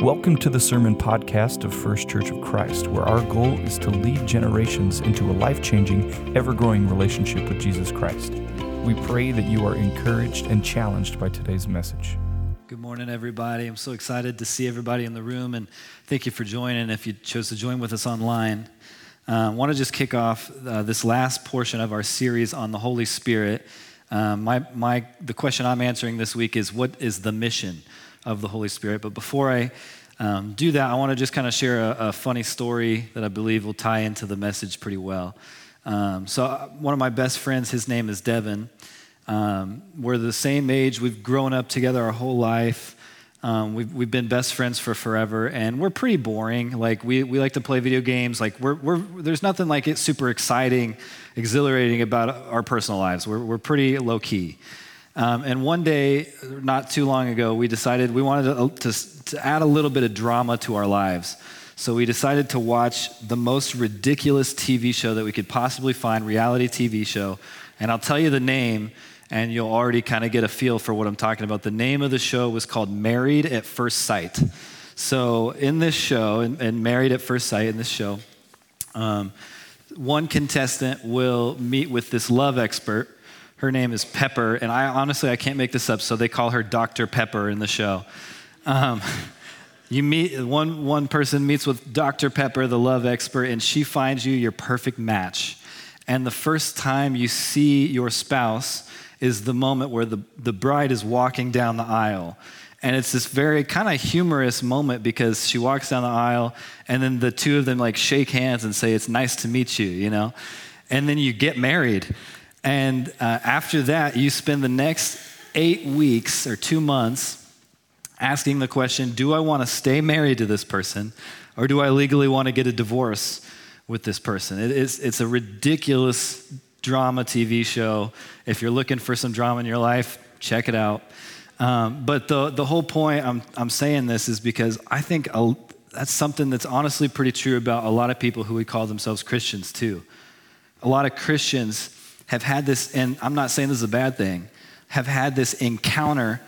Welcome to the Sermon Podcast of First Church of Christ, where our goal is to lead generations into a life changing, ever growing relationship with Jesus Christ. We pray that you are encouraged and challenged by today's message. Good morning, everybody. I'm so excited to see everybody in the room, and thank you for joining. If you chose to join with us online, uh, I want to just kick off uh, this last portion of our series on the Holy Spirit. Um, my, my, the question I'm answering this week is What is the mission? Of the Holy Spirit. But before I um, do that, I want to just kind of share a, a, funny story that I believe will tie into the message pretty well. Um, so, uh, one of my best friends, his name is Devin. Um, we're the same age, we've grown up together our whole life. Um, we've, we've been best friends for forever, and we're pretty boring. Like, we, we like to play video games. Like, we're, we're, there's nothing like it super exciting, exhilarating about our personal lives. We're, we're pretty low key. Um, and one day, not too long ago, we decided we wanted to, to, to add a little bit of drama to our lives. So we decided to watch the most ridiculous TV show that we could possibly find, reality TV show. And I'll tell you the name, and you'll already kind of get a feel for what I'm talking about. The name of the show was called Married at First Sight. So in this show, and, and Married at First Sight, in this show, um, one contestant will meet with this love expert her name is Pepper, and I honestly I can't make this up, so they call her Dr. Pepper in the show. Um, you meet one one person meets with Dr. Pepper, the love expert, and she finds you your perfect match. And the first time you see your spouse is the moment where the, the bride is walking down the aisle. And it's this very kind of humorous moment because she walks down the aisle and then the two of them like shake hands and say, It's nice to meet you, you know? And then you get married. And uh, after that, you spend the next eight weeks or two months asking the question Do I want to stay married to this person or do I legally want to get a divorce with this person? It is, it's a ridiculous drama TV show. If you're looking for some drama in your life, check it out. Um, but the, the whole point I'm, I'm saying this is because I think a, that's something that's honestly pretty true about a lot of people who would call themselves Christians, too. A lot of Christians have had this, and I'm not saying this is a bad thing, have had this encounter,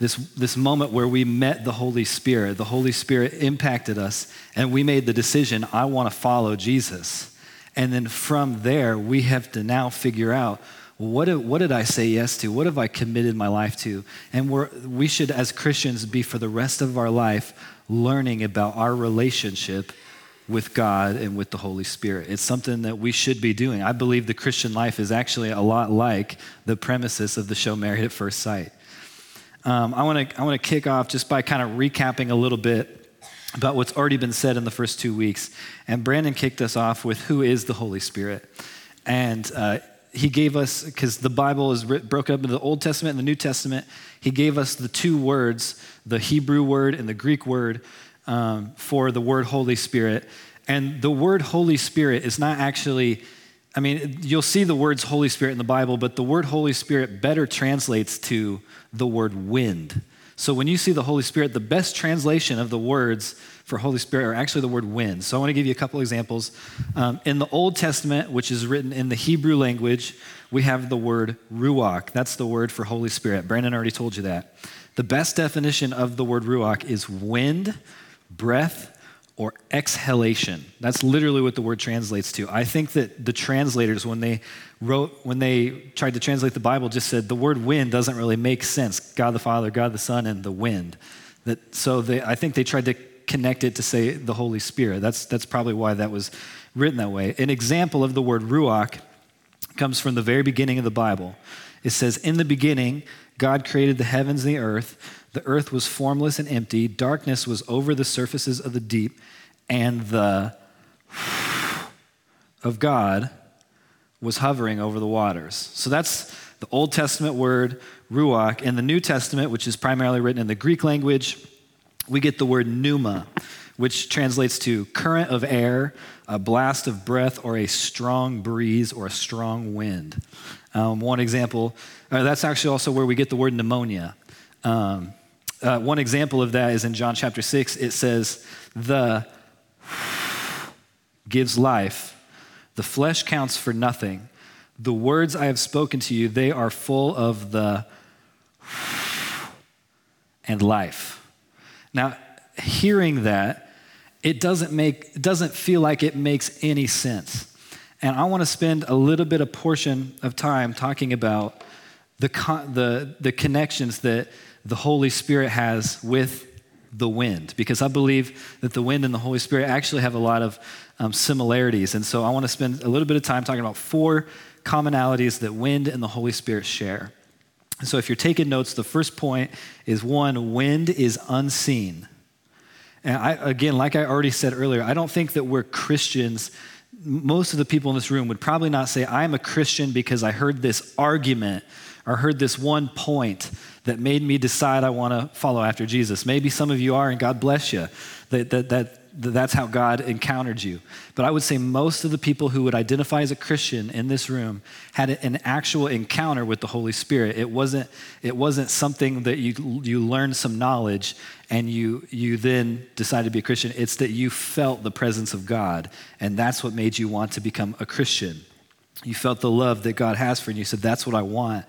this, this moment where we met the Holy Spirit. The Holy Spirit impacted us, and we made the decision I want to follow Jesus. And then from there, we have to now figure out what did, what did I say yes to? What have I committed my life to? And we're, we should, as Christians, be for the rest of our life learning about our relationship with God and with the Holy Spirit. It's something that we should be doing. I believe the Christian life is actually a lot like the premises of the show Married at First Sight. Um, I want to I want to kick off just by kind of recapping a little bit about what's already been said in the first two weeks. And Brandon kicked us off with who is the Holy Spirit, and uh, he gave us because the Bible is broke up into the Old Testament and the New Testament. He gave us the two words, the Hebrew word and the Greek word um, for the word Holy Spirit. And the word Holy Spirit is not actually, I mean, you'll see the words Holy Spirit in the Bible, but the word Holy Spirit better translates to the word wind. So when you see the Holy Spirit, the best translation of the words for Holy Spirit are actually the word wind. So I want to give you a couple examples. Um, in the Old Testament, which is written in the Hebrew language, we have the word ruach. That's the word for Holy Spirit. Brandon already told you that. The best definition of the word ruach is wind breath or exhalation. That's literally what the word translates to. I think that the translators, when they wrote, when they tried to translate the Bible, just said the word wind doesn't really make sense. God the Father, God the Son, and the wind. That, so they, I think they tried to connect it to say the Holy Spirit. That's, that's probably why that was written that way. An example of the word ruach comes from the very beginning of the Bible. It says, In the beginning, God created the heavens and the earth. The earth was formless and empty, darkness was over the surfaces of the deep, and the of God was hovering over the waters. So that's the Old Testament word ruach. In the New Testament, which is primarily written in the Greek language, we get the word pneuma, which translates to current of air, a blast of breath, or a strong breeze or a strong wind. Um, one example, uh, that's actually also where we get the word pneumonia. Um, uh, one example of that is in John chapter 6. It says, The gives life, the flesh counts for nothing. The words I have spoken to you, they are full of the and life. Now, hearing that, it doesn't make it doesn't feel like it makes any sense. And I want to spend a little bit of portion of time talking about the, con- the, the connections that the Holy Spirit has with the wind, because I believe that the wind and the Holy Spirit actually have a lot of um, similarities. And so I want to spend a little bit of time talking about four commonalities that wind and the Holy Spirit share. So if you're taking notes, the first point is one, wind is unseen. And I, again, like I already said earlier, I don't think that we're Christians. Most of the people in this room would probably not say, I'm a Christian because I heard this argument or heard this one point that made me decide I want to follow after Jesus. Maybe some of you are, and God bless you. That, that, that, that's how God encountered you. But I would say most of the people who would identify as a Christian in this room had an actual encounter with the Holy Spirit. It wasn't, it wasn't something that you, you learned some knowledge and you, you then decided to be a Christian. It's that you felt the presence of God, and that's what made you want to become a Christian. You felt the love that God has for you. You said, That's what I want.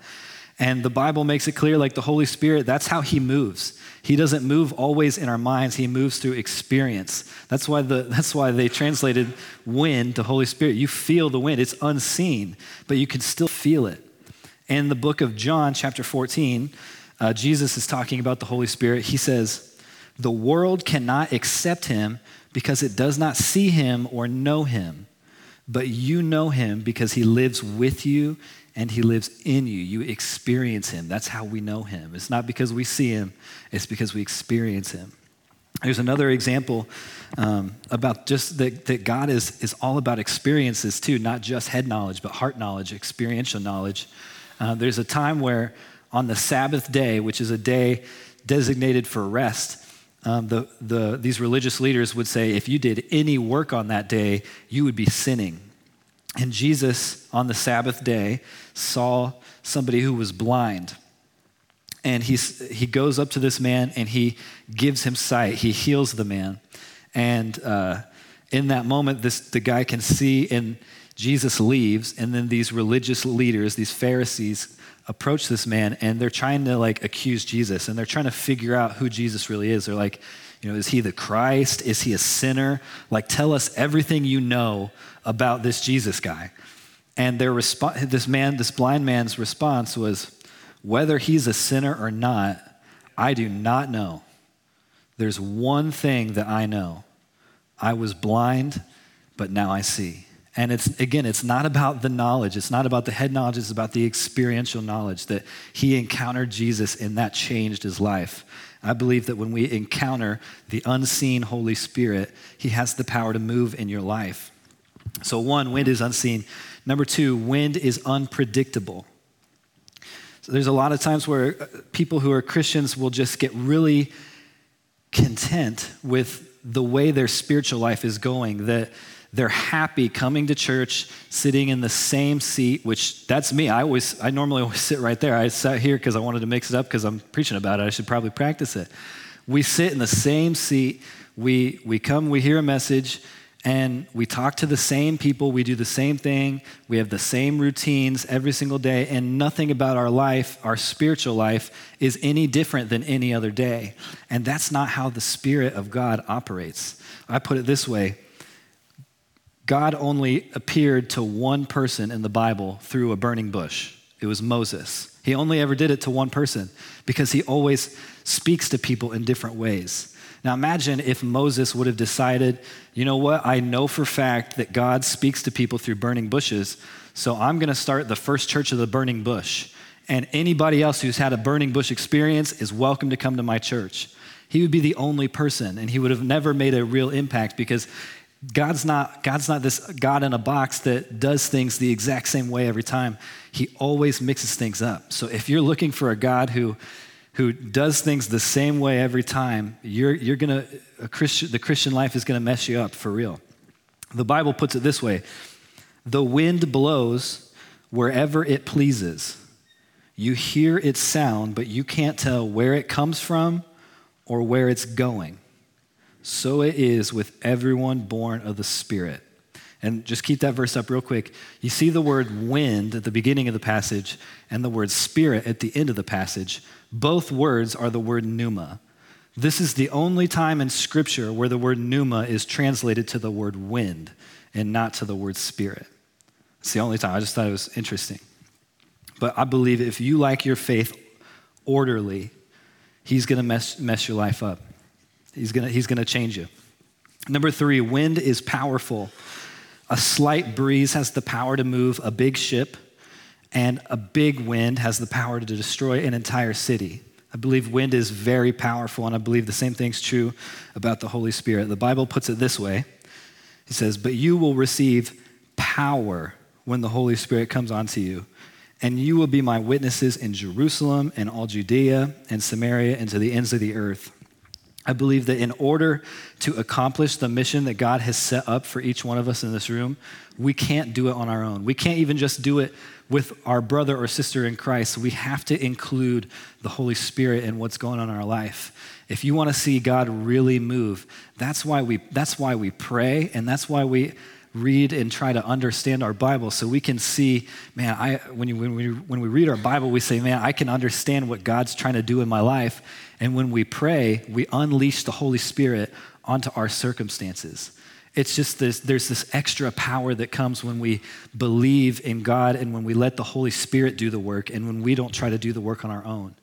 And the Bible makes it clear, like the Holy Spirit, that's how He moves. He doesn't move always in our minds, He moves through experience. That's why, the, that's why they translated wind to Holy Spirit. You feel the wind, it's unseen, but you can still feel it. In the book of John, chapter 14, uh, Jesus is talking about the Holy Spirit. He says, The world cannot accept Him because it does not see Him or know Him but you know him because he lives with you and he lives in you. You experience him. That's how we know him. It's not because we see him, it's because we experience him. There's another example um, about just that, that God is, is all about experiences too, not just head knowledge, but heart knowledge, experiential knowledge. Uh, there's a time where on the Sabbath day, which is a day designated for rest, um, the, the, these religious leaders would say if you did any work on that day, you would be sinning. And Jesus, on the Sabbath day, saw somebody who was blind. And he's, he goes up to this man and he gives him sight. He heals the man. And uh, in that moment, this, the guy can see, and Jesus leaves. And then these religious leaders, these Pharisees, approach this man and they're trying to like accuse Jesus and they're trying to figure out who Jesus really is. They're like, you know, is he the Christ? Is he a sinner? Like, tell us everything you know about this Jesus guy. And their resp- this man, this blind man's response was, whether he's a sinner or not, I do not know. There's one thing that I know I was blind, but now I see. And it's, again, it's not about the knowledge. It's not about the head knowledge. It's about the experiential knowledge that he encountered Jesus and that changed his life. I believe that when we encounter the unseen Holy Spirit, he has the power to move in your life. So, one, wind is unseen. Number two, wind is unpredictable. So, there's a lot of times where uh, people who are Christians will just get really content with the way their spiritual life is going, that they're happy coming to church, sitting in the same seat, which that's me. I always, I normally always sit right there. I sat here because I wanted to mix it up because I'm preaching about it. I should probably practice it. We sit in the same seat. We, we come, we hear a message, and we talk to the same people. We do the same thing. We have the same routines every single day, and nothing about our life, our spiritual life, is any different than any other day. And that's not how the Spirit of God operates. I put it this way God only appeared to one person in the Bible through a burning bush. It was Moses. He only ever did it to one person because he always speaks to people in different ways. Now imagine if Moses would have decided, you know what, I know for fact that God speaks to people through burning bushes, so I'm going to start the first church of the burning bush. And anybody else who's had a burning bush experience is welcome to come to my church. He would be the only person, and he would have never made a real impact because God's not, God's not this God in a box that does things the exact same way every time. He always mixes things up. So if you're looking for a God who, who does things the same way every time, you're, you're gonna, Christian, the Christian life is gonna mess you up for real. The Bible puts it this way the wind blows wherever it pleases. You hear its sound, but you can't tell where it comes from or where it's going so it is with everyone born of the Spirit. And just keep that verse up real quick. You see the word wind at the beginning of the passage and the word spirit at the end of the passage. Both words are the word pneuma. This is the only time in Scripture where the word pneuma is translated to the word wind and not to the word spirit. It's the only time. I just thought it was interesting. But I believe if you like your faith orderly, He's going to mess, mess your life up. He's going he's gonna change you. Number three, wind is powerful. A slight breeze has the power to move a big ship, and a big wind has the power to destroy an entire city. I believe wind is very powerful, and I believe the same thing's true about the Holy Spirit. The Bible puts it this way It says, But you will receive power when the Holy Spirit comes onto you, and you will be my witnesses in Jerusalem and all Judea and Samaria and to the ends of the earth. I believe that in order to accomplish the mission that God has set up for each one of us in this room, we can't do it on our own. We can't even just do it with our brother or sister in Christ. We have to include the Holy Spirit in what's going on in our life. If you want to see God really move, that's why we that's why we pray and that's why we read and try to understand our Bible so we can see, man, I, when, you, when, we, when we read our Bible, we say, man, I can understand what God's trying to do in my life. And when we pray, we unleash the Holy Spirit onto our circumstances. It's just this, there's this extra power that comes when we believe in God and when we let the Holy Spirit do the work and when we don't try to do the work on our own.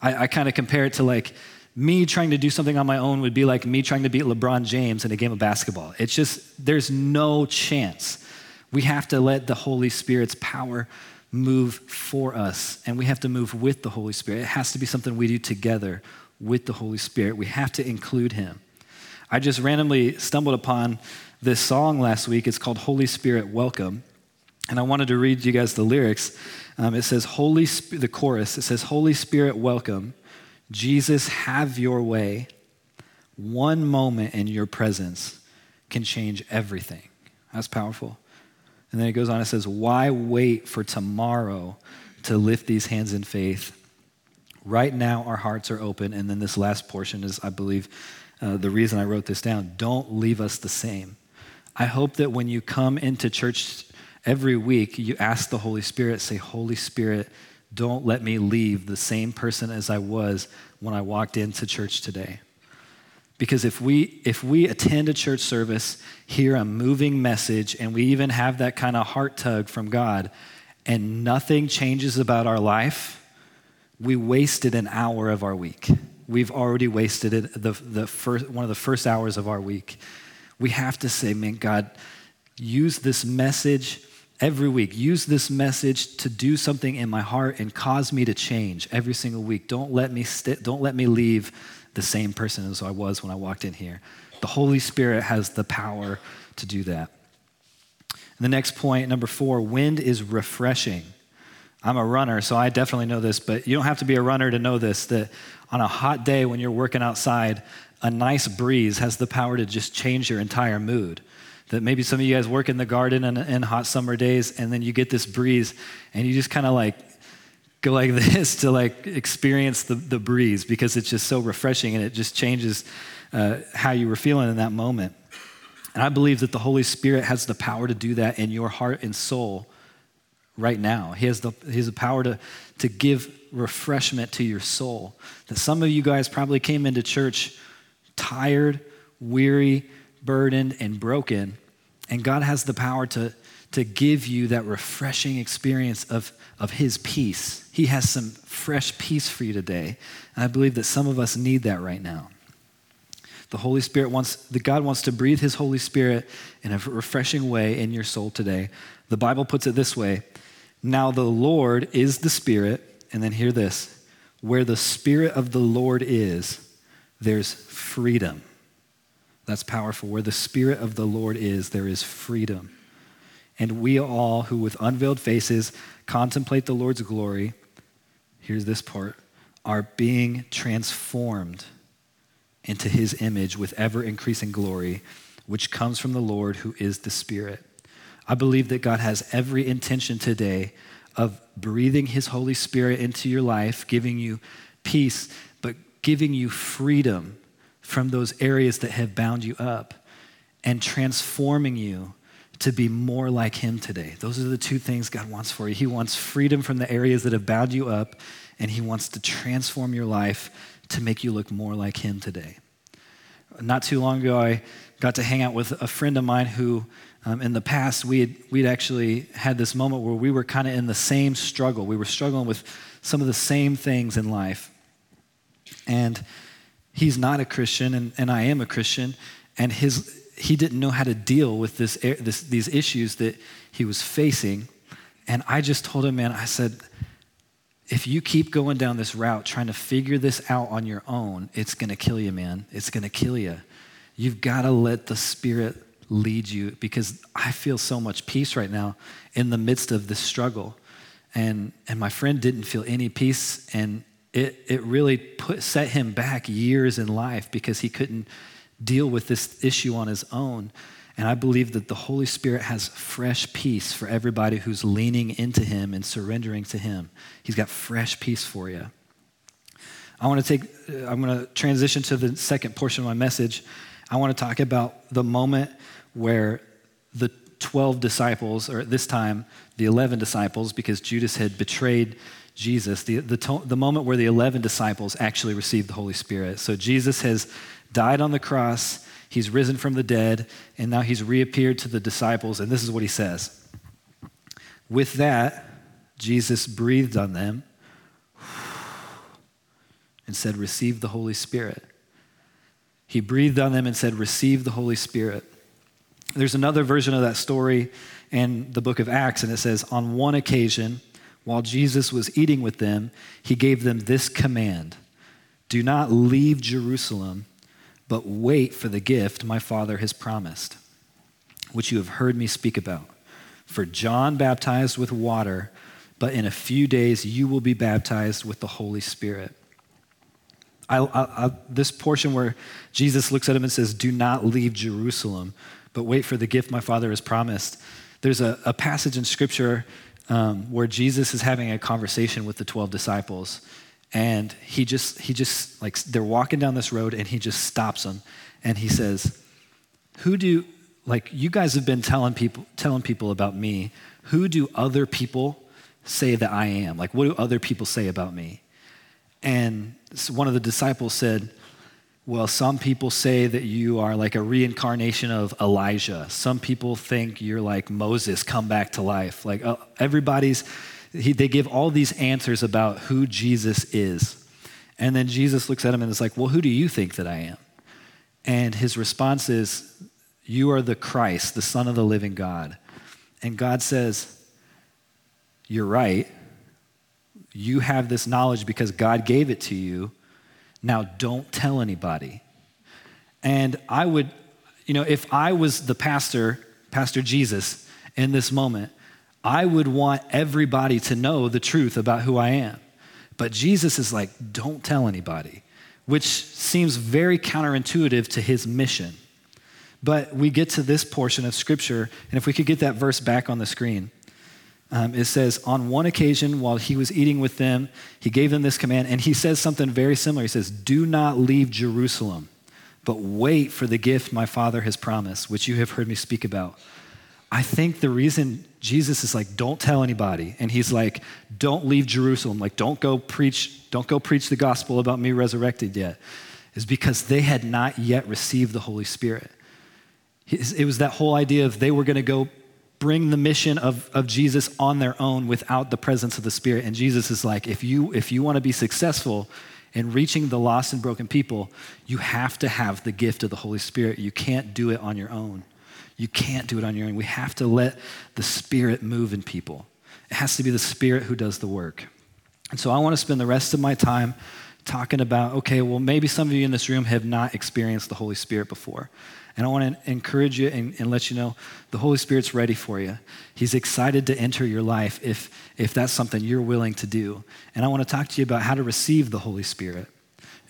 I, I kind of compare it to like me trying to do something on my own would be like me trying to beat LeBron James in a game of basketball. It's just, there's no chance. We have to let the Holy Spirit's power move for us, and we have to move with the Holy Spirit. It has to be something we do together with the Holy Spirit. We have to include Him. I just randomly stumbled upon this song last week. It's called Holy Spirit Welcome. And I wanted to read you guys the lyrics. Um, it says, Holy Sp- the chorus, it says, Holy Spirit, welcome. Jesus, have your way. One moment in your presence can change everything. That's powerful. And then it goes on, it says, Why wait for tomorrow to lift these hands in faith? Right now, our hearts are open. And then this last portion is, I believe, uh, the reason I wrote this down. Don't leave us the same. I hope that when you come into church every week, you ask the Holy Spirit, say, Holy Spirit, don't let me leave the same person as I was when I walked into church today. Because if we, if we attend a church service, hear a moving message, and we even have that kind of heart tug from God, and nothing changes about our life, we wasted an hour of our week. We've already wasted it, the, the first, one of the first hours of our week. We have to say, man, God, use this message every week. Use this message to do something in my heart and cause me to change every single week. Don't let me st- don't let me leave the same person as I was when I walked in here. The Holy Spirit has the power to do that. And the next point, number four, wind is refreshing. I'm a runner, so I definitely know this, but you don't have to be a runner to know this that on a hot day when you're working outside, a nice breeze has the power to just change your entire mood that maybe some of you guys work in the garden in, in hot summer days and then you get this breeze and you just kind of like go like this to like experience the, the breeze because it's just so refreshing and it just changes uh, how you were feeling in that moment. And i believe that the holy spirit has the power to do that in your heart and soul right now. He has the, he has the power to, to give refreshment to your soul. That some of you guys probably came into church tired weary burdened, and broken. And God has the power to, to give you that refreshing experience of, of His peace. He has some fresh peace for you today. And I believe that some of us need that right now. The Holy Spirit wants, the God wants to breathe His Holy Spirit in a refreshing way in your soul today. The Bible puts it this way Now the Lord is the Spirit, and then hear this where the Spirit of the Lord is, there's freedom. That's powerful. Where the Spirit of the Lord is, there is freedom. And we all who with unveiled faces contemplate the Lord's glory, here's this part, are being transformed into his image with ever increasing glory, which comes from the Lord who is the Spirit. I believe that God has every intention today of breathing his Holy Spirit into your life, giving you peace, but giving you freedom from those areas that have bound you up and transforming you to be more like Him today. Those are the two things God wants for you. He wants freedom from the areas that have bound you up, and He wants to transform your life to make you look more like Him today. Not too long ago, I got to hang out with a friend of mine who, um, in the past, we had, we'd actually had this moment where we were kind of in the same struggle. We were struggling with some of the same things in life. And he's not a Christian, and, and I am a Christian, and his, he didn't know how to deal with this, this, these issues that he was facing. And I just told him, man, I said, if you keep going down this route trying to figure this out on your own, it's going to kill you, man. It's going to kill you. You've got to let the Spirit lead you because I feel so much peace right now in the midst of this struggle. And, and my friend didn't feel any peace, and it, it really put, set him back years in life because he couldn't deal with this issue on his own. And I believe that the Holy Spirit has fresh peace for everybody who's leaning into Him and surrendering to Him. He's got fresh peace for you. I want to take, I'm going to transition to the second portion of my message. I want to talk about the moment where the 12 disciples, or at this time, the 11 disciples, because Judas had betrayed Jesus, the, the, to, the moment where the 11 disciples actually received the Holy Spirit. So Jesus has died on the cross, he's risen from the dead, and now he's reappeared to the disciples. And this is what he says With that, Jesus breathed on them and said, Receive the Holy Spirit. He breathed on them and said, Receive the Holy Spirit. There's another version of that story in the book of Acts, and it says, On one occasion, while Jesus was eating with them, he gave them this command Do not leave Jerusalem, but wait for the gift my Father has promised, which you have heard me speak about. For John baptized with water, but in a few days you will be baptized with the Holy Spirit. I, I, I, this portion where Jesus looks at him and says, Do not leave Jerusalem, but wait for the gift my Father has promised. There's a, a passage in Scripture um, where Jesus is having a conversation with the 12 disciples. And he just, he just, like, they're walking down this road and he just stops them and he says, Who do, like, you guys have been telling people, telling people about me. Who do other people say that I am? Like, what do other people say about me? And one of the disciples said, well, some people say that you are like a reincarnation of Elijah. Some people think you're like Moses come back to life. Like uh, everybody's, he, they give all these answers about who Jesus is. And then Jesus looks at him and is like, Well, who do you think that I am? And his response is, You are the Christ, the Son of the living God. And God says, You're right. You have this knowledge because God gave it to you now, don't tell anybody. And I would, you know, if I was the pastor, Pastor Jesus, in this moment, I would want everybody to know the truth about who I am. But Jesus is like, don't tell anybody, which seems very counterintuitive to his mission. But we get to this portion of scripture, and if we could get that verse back on the screen um, it says, On one occasion, while he was eating with them, he gave them this command, and he says something very similar. He says, Do not leave Jerusalem, but wait for the gift my Father has promised, which you have heard me speak about. I think the reason Jesus is like, Don't tell anybody, and he's like, Don't leave Jerusalem, like, don't go preach, don't go preach the gospel about me resurrected yet, is because they had not yet received the Holy Spirit. It was that whole idea of they were going to go bring the mission of, of Jesus on their own without the presence of the Spirit. And Jesus is like, if you, if you want to be successful in reaching the lost and broken people, you have to have the gift of the Holy Spirit. You can't do it on your own. You can't do it on your own. We have to let the Spirit move in people. It has to be the Spirit who does the work. And so I want to spend the rest of my time talking about okay, well, maybe some of you in this room have not experienced the Holy Spirit before. And I want to encourage you and, and, let you know the Holy Spirit's ready for you. He's excited to enter your life if, if that's something you're willing to do. And I want to talk to you about how to receive the Holy Spirit.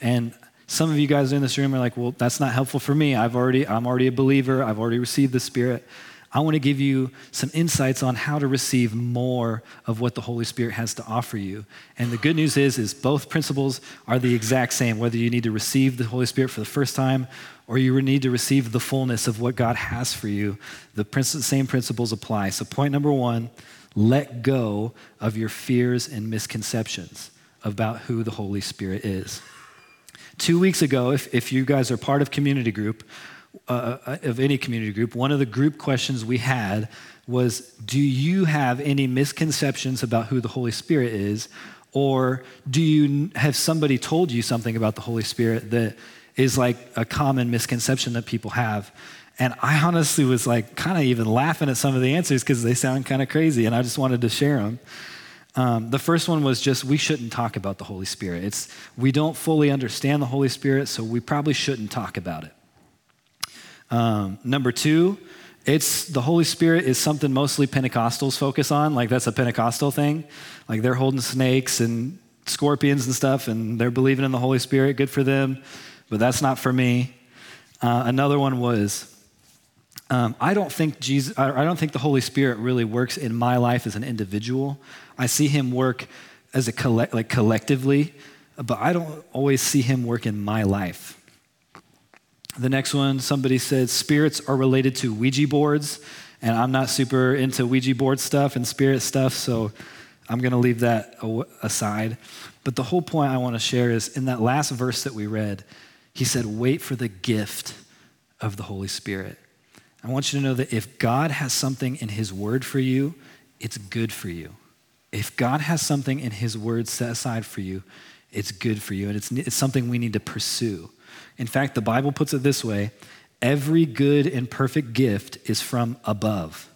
And some of you guys in this room are like, well, that's not helpful for me. I've already, I'm already a believer. I've already received the Spirit. I want to give you some insights on how to receive more of what the Holy Spirit has to offer you. And the good news is, is both principles are the exact same, whether you need to receive the Holy Spirit for the first time or you need to receive the fullness of what God has for you. The same principles apply. So, point number one let go of your fears and misconceptions about who the Holy Spirit is. two weeks ago, if, if you guys are part of community group, uh, uh, of any community group, one of the group questions we had was Do you have any misconceptions about who the Holy Spirit is? Or do you have somebody told you something about the Holy Spirit that is like a common misconception that people have? And I honestly was like kind of even laughing at some of the answers because they sound kind of crazy, and I just wanted to share them. Um, the first one was just we shouldn't talk about the Holy Spirit. It's we don't fully understand the Holy Spirit, so we probably shouldn't talk about it. Um, number two, it's the Holy Spirit is something mostly Pentecostals focus on. Like that's a Pentecostal thing. Like they're holding snakes and scorpions and stuff, and they're believing in the Holy Spirit. Good for them, but that's not for me. Uh, another one was um, I don't think Jesus, I don't think the Holy Spirit really works in my life as an individual. I see him work as a collect, like collectively, but I don't always see him work in my life. The next one, somebody said spirits are related to Ouija boards, and I'm not super into Ouija board stuff and spirit stuff, so I'm going to leave that aside. But the whole point I want to share is in that last verse that we read, he said, Wait for the gift of the Holy Spirit. I want you to know that if God has something in His Word for you, it's good for you. If God has something in His Word set aside for you, it's good for you, and it's, it's something we need to pursue. In fact, the Bible puts it this way every good and perfect gift is from above,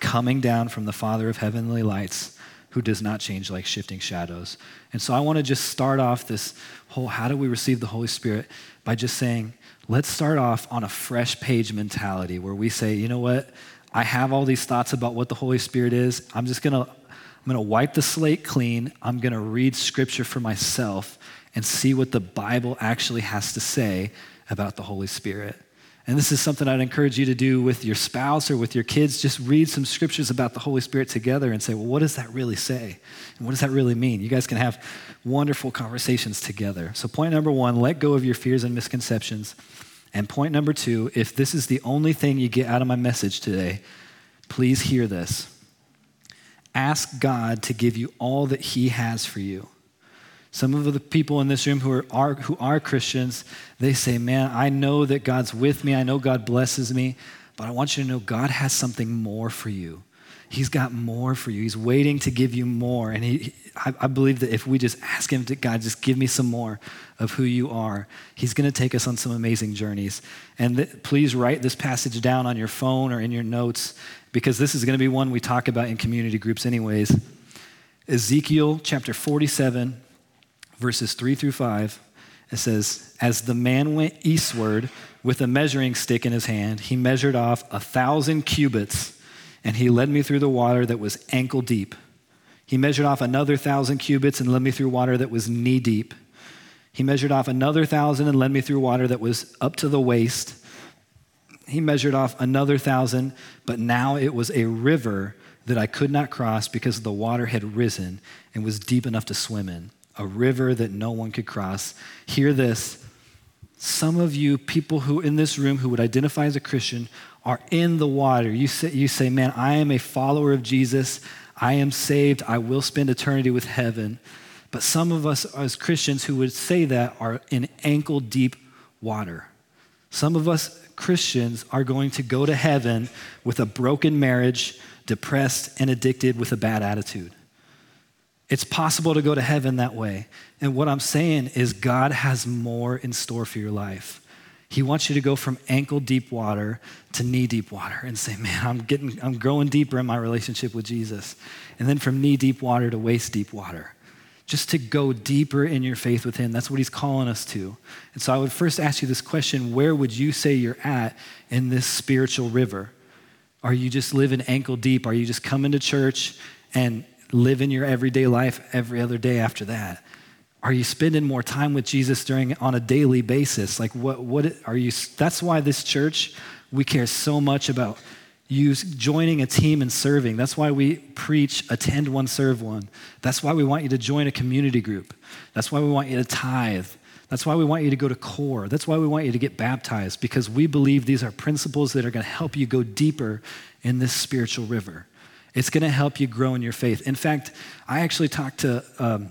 coming down from the Father of heavenly lights, who does not change like shifting shadows. And so I want to just start off this whole how do we receive the Holy Spirit by just saying, let's start off on a fresh page mentality where we say, you know what? I have all these thoughts about what the Holy Spirit is. I'm just going to I'm going to wipe the slate clean. I'm going to read scripture for myself and see what the Bible actually has to say about the Holy Spirit. And this is something I'd encourage you to do with your spouse or with your kids. Just read some scriptures about the Holy Spirit together and say, well, what does that really say? And what does that really mean? You guys can have wonderful conversations together. So, point number one, let go of your fears and misconceptions. And point number two, if this is the only thing you get out of my message today, please hear this. Ask God to give you all that He has for you. Some of the people in this room who are, who are Christians, they say, Man, I know that God's with me. I know God blesses me, but I want you to know God has something more for you. He's got more for you. He's waiting to give you more. And he, I, I believe that if we just ask Him to, God, just give me some more of who you are, He's going to take us on some amazing journeys. And th- please write this passage down on your phone or in your notes because this is going to be one we talk about in community groups, anyways. Ezekiel chapter 47, verses 3 through 5. It says, As the man went eastward with a measuring stick in his hand, he measured off a thousand cubits and he led me through the water that was ankle deep. He measured off another thousand cubits and led me through water that was knee deep. He measured off another thousand and led me through water that was up to the waist. He measured off another thousand, but now it was a river that I could not cross because the water had risen and was deep enough to swim in. A river that no one could cross. Hear this. Some of you, people who in this room who would identify as a Christian, are in the water. You say, you say, Man, I am a follower of Jesus. I am saved. I will spend eternity with heaven. But some of us as Christians who would say that are in ankle deep water. Some of us Christians are going to go to heaven with a broken marriage, depressed and addicted with a bad attitude. It's possible to go to heaven that way. And what I'm saying is, God has more in store for your life. He wants you to go from ankle deep water to knee deep water and say, Man, I'm getting, I'm growing deeper in my relationship with Jesus. And then from knee deep water to waist deep water. Just to go deeper in your faith with Him. That's what He's calling us to. And so I would first ask you this question Where would you say you're at in this spiritual river? Are you just living ankle deep? Are you just coming to church and living your everyday life every other day after that? Are you spending more time with Jesus during on a daily basis? Like what what are you that's why this church we care so much about you joining a team and serving. That's why we preach attend one serve one. That's why we want you to join a community group. That's why we want you to tithe. That's why we want you to go to core. That's why we want you to get baptized because we believe these are principles that are going to help you go deeper in this spiritual river. It's going to help you grow in your faith. In fact, I actually talked to um,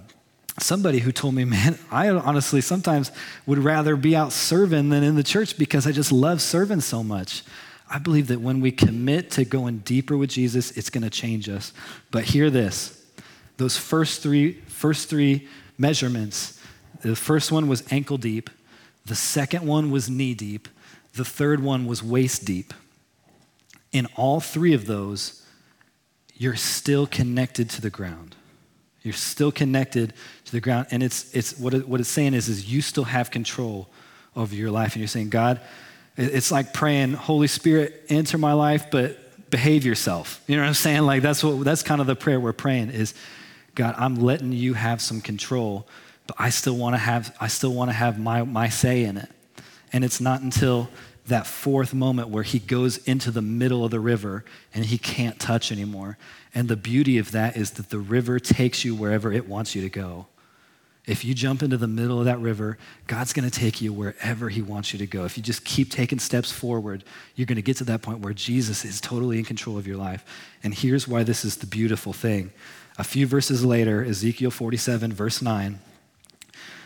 somebody who told me, man, I honestly sometimes would rather be out serving than in the church because I just love serving so much. I believe that when we commit to going deeper with Jesus, it's going to change us. But hear this those first three, first three measurements the first one was ankle deep, the second one was knee deep, the third one was waist deep. In all three of those, you're still connected to the ground. You're still connected to the ground. And it's, it's, what, it, what it's saying is, is you still have control over your life. And you're saying, God, it's like praying, Holy Spirit, enter my life, but behave yourself. You know what I'm saying? Like that's what that's kind of the prayer we're praying is, God, I'm letting you have some control, but I still want to have I still want to have my, my say in it. And it's not until that fourth moment where he goes into the middle of the river and he can't touch anymore. And the beauty of that is that the river takes you wherever it wants you to go. If you jump into the middle of that river, God's going to take you wherever He wants you to go. If you just keep taking steps forward, you're going to get to that point where Jesus is totally in control of your life. And here's why this is the beautiful thing. A few verses later, Ezekiel 47, verse 9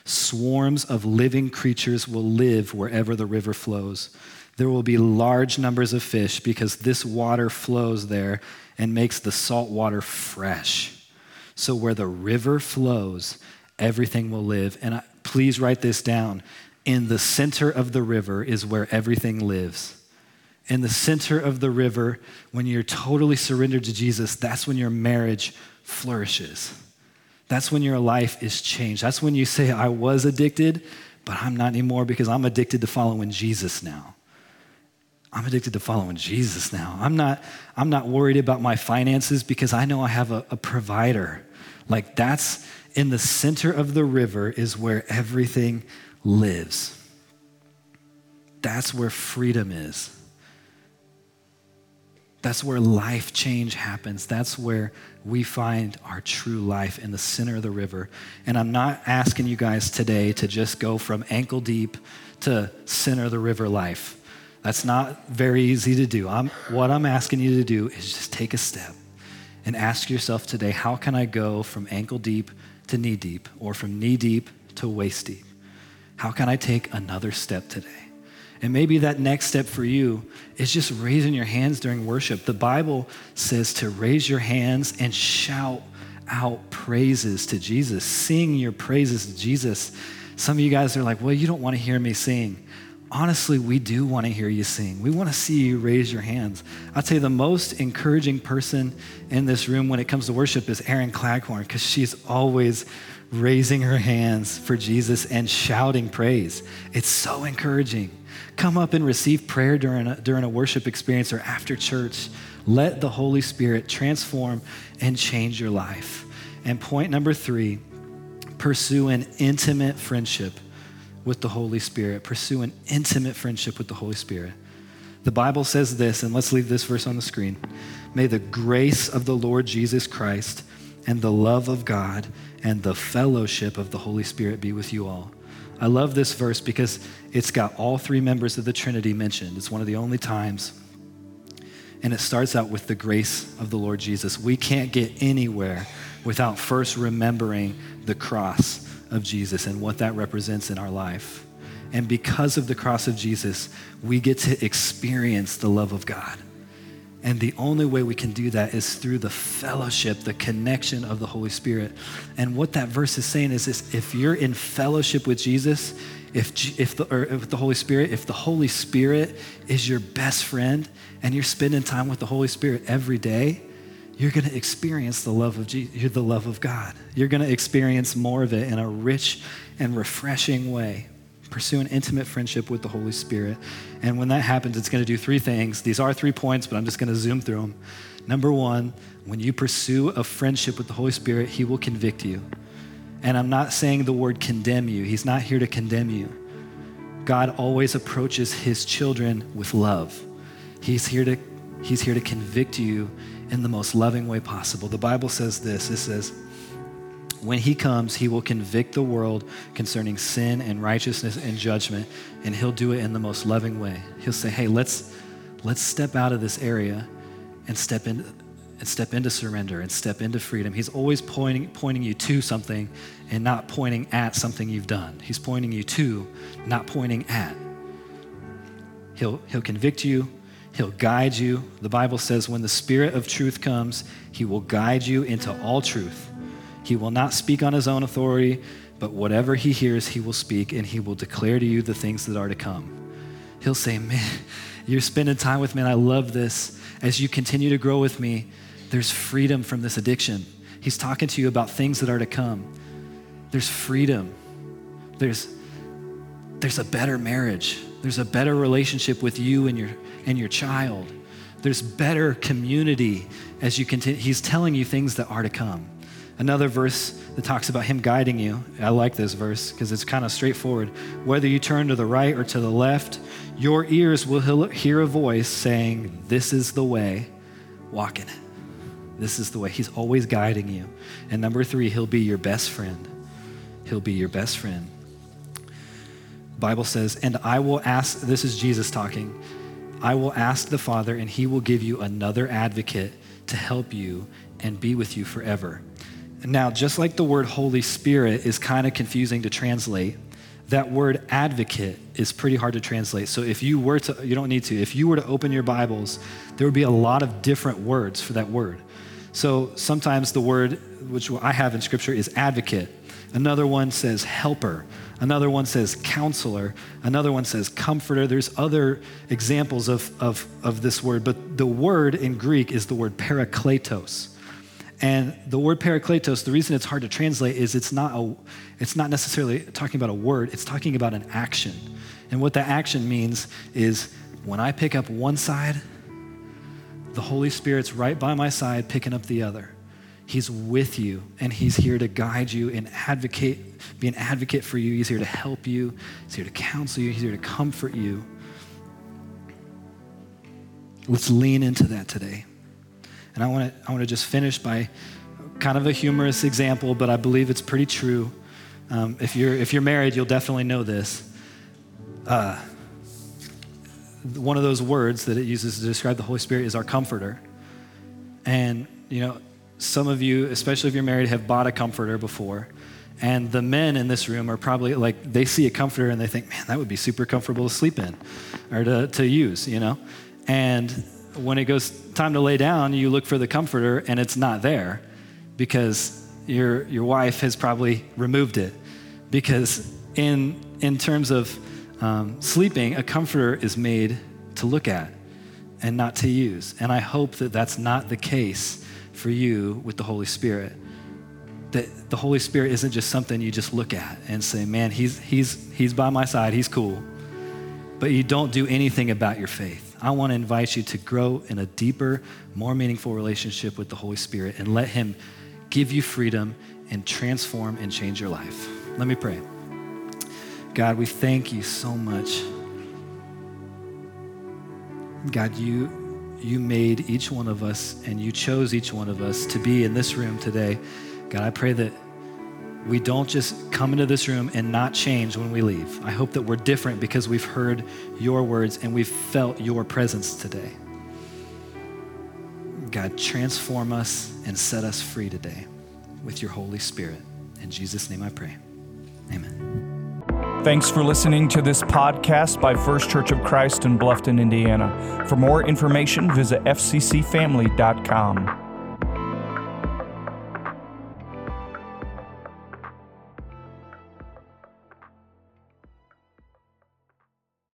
swarms of living creatures will live wherever the river flows. There will be large numbers of fish because this water flows there and makes the salt water fresh. So, where the river flows, everything will live. And I, please write this down. In the center of the river is where everything lives. In the center of the river, when you're totally surrendered to Jesus, that's when your marriage flourishes. That's when your life is changed. That's when you say, I was addicted, but I'm not anymore because I'm addicted to following Jesus now. I'm addicted to following Jesus now. I'm not, I'm not worried about my finances because I know I have a, a provider. Like that's in the center of the river is where everything lives. That's where freedom is. That's where life change happens. That's where we find our true life in the center of the river. And I'm not asking you guys today to just go from ankle deep to center of the river life. That's not very easy to do. I'm, what I'm asking you to do is just take a step and ask yourself today how can I go from ankle deep to knee deep or from knee deep to waist deep? How can I take another step today? And maybe that next step for you is just raising your hands during worship. The Bible says to raise your hands and shout out praises to Jesus. Sing your praises to Jesus. Some of you guys are like, well, you don't want to hear me sing. Honestly, we do want to hear you sing. We want to see you raise your hands. Tell you, the most encouraging person in this room when it comes to worship is Erin Claghorn because she's always raising her hands for Jesus and shouting praise. It's so encouraging come up and receive prayer during a, during a worship experience or after church. Let the Holy Spirit transform and change your life. And point number three pursue an intimate friendship with the Holy Spirit. Pursue an intimate friendship with the Holy Spirit. The Bible says this, and let's leave this verse on the screen. May the grace of the Lord Jesus Christ and the love of God and the fellowship of the Holy Spirit be with you all. I love this verse because it's got all three members of the Trinity mentioned. It's one of the only times. And it starts out with the grace of the Lord Jesus. We can't get anywhere without first remembering the cross of Jesus and what that represents in our life. And because of the cross of Jesus, we get to experience the love of God. And the only way we can do that is through the fellowship, the connection of the Holy Spirit. And what that verse is saying is this if you're in fellowship with Jesus, if, if, the, or if the Holy Spirit, if the Holy Spirit is your best friend and you're spending time with the Holy Spirit every day, you're going to experience the love of Jesus, the love of God. You're going to experience more of it in a rich and refreshing way. Pursue an intimate friendship with the Holy Spirit. And when that happens, it's going to do three things. These are three points, but I'm just going to zoom through them. Number one, when you pursue a friendship with the Holy Spirit, He will convict you. And I'm not saying the word condemn you, He's not here to condemn you. God always approaches His children with love. He's here to, he's here to convict you in the most loving way possible. The Bible says this it says, when he comes, he will convict the world concerning sin and righteousness and judgment, and he'll do it in the most loving way. He'll say, "Hey, let's let's step out of this area and step in and step into surrender and step into freedom. He's always pointing, pointing you to something and not pointing at something you've done. He's pointing you to, not pointing at. He'll, he'll convict you, he'll guide you. The Bible says, when the Spirit of truth comes, he will guide you into all truth. He will not speak on his own authority, but whatever he hears, he will speak, and he will declare to you the things that are to come. He'll say, Man, you're spending time with me, and I love this. As you continue to grow with me, there's freedom from this addiction. He's talking to you about things that are to come. There's freedom. There's, there's a better marriage. There's a better relationship with you and your, and your child. There's better community as you continue. He's telling you things that are to come. Another verse that talks about him guiding you. I like this verse because it's kind of straightforward. Whether you turn to the right or to the left, your ears will hear a voice saying, This is the way, walk in it. This is the way. He's always guiding you. And number three, he'll be your best friend. He'll be your best friend. Bible says, and I will ask, this is Jesus talking, I will ask the Father, and he will give you another advocate to help you and be with you forever. Now, just like the word Holy Spirit is kind of confusing to translate, that word advocate is pretty hard to translate. So if you were to, you don't need to, if you were to open your Bibles, there would be a lot of different words for that word. So sometimes the word, which I have in scripture, is advocate. Another one says helper. Another one says counselor. Another one says comforter. There's other examples of, of, of this word, but the word in Greek is the word parakletos. And the word parakletos, the reason it's hard to translate is it's not, a, it's not necessarily talking about a word, it's talking about an action. And what that action means is when I pick up one side, the Holy Spirit's right by my side, picking up the other. He's with you, and He's here to guide you and advocate, be an advocate for you. He's here to help you, He's here to counsel you, He's here to comfort you. Let's lean into that today. And I want to I want to just finish by kind of a humorous example, but I believe it's pretty true. Um, if, you're, if you're married, you'll definitely know this. Uh, one of those words that it uses to describe the Holy Spirit is our comforter. And, you know, some of you, especially if you're married, have bought a comforter before. And the men in this room are probably like, they see a comforter and they think, man, that would be super comfortable to sleep in or to, to use, you know? And when it goes time to lay down, you look for the comforter and it's not there because your, your wife has probably removed it. Because in, in terms of um, sleeping, a comforter is made to look at and not to use. And I hope that that's not the case for you with the Holy Spirit. That the Holy Spirit isn't just something you just look at and say, man, he's, he's, he's by my side, he's cool. But you don't do anything about your faith. I want to invite you to grow in a deeper, more meaningful relationship with the Holy Spirit and let Him give you freedom and transform and change your life. Let me pray. God, we thank you so much. God, you, you made each one of us and you chose each one of us to be in this room today. God, I pray that we don't just come into this room and not change when we leave. I hope that we're different because we've heard your words and we've felt your presence today. God, transform us and set us free today with your Holy Spirit. In Jesus' name I pray. Amen. Thanks for listening to this podcast by First Church of Christ in Bluffton, Indiana. For more information, visit fccfamily.com.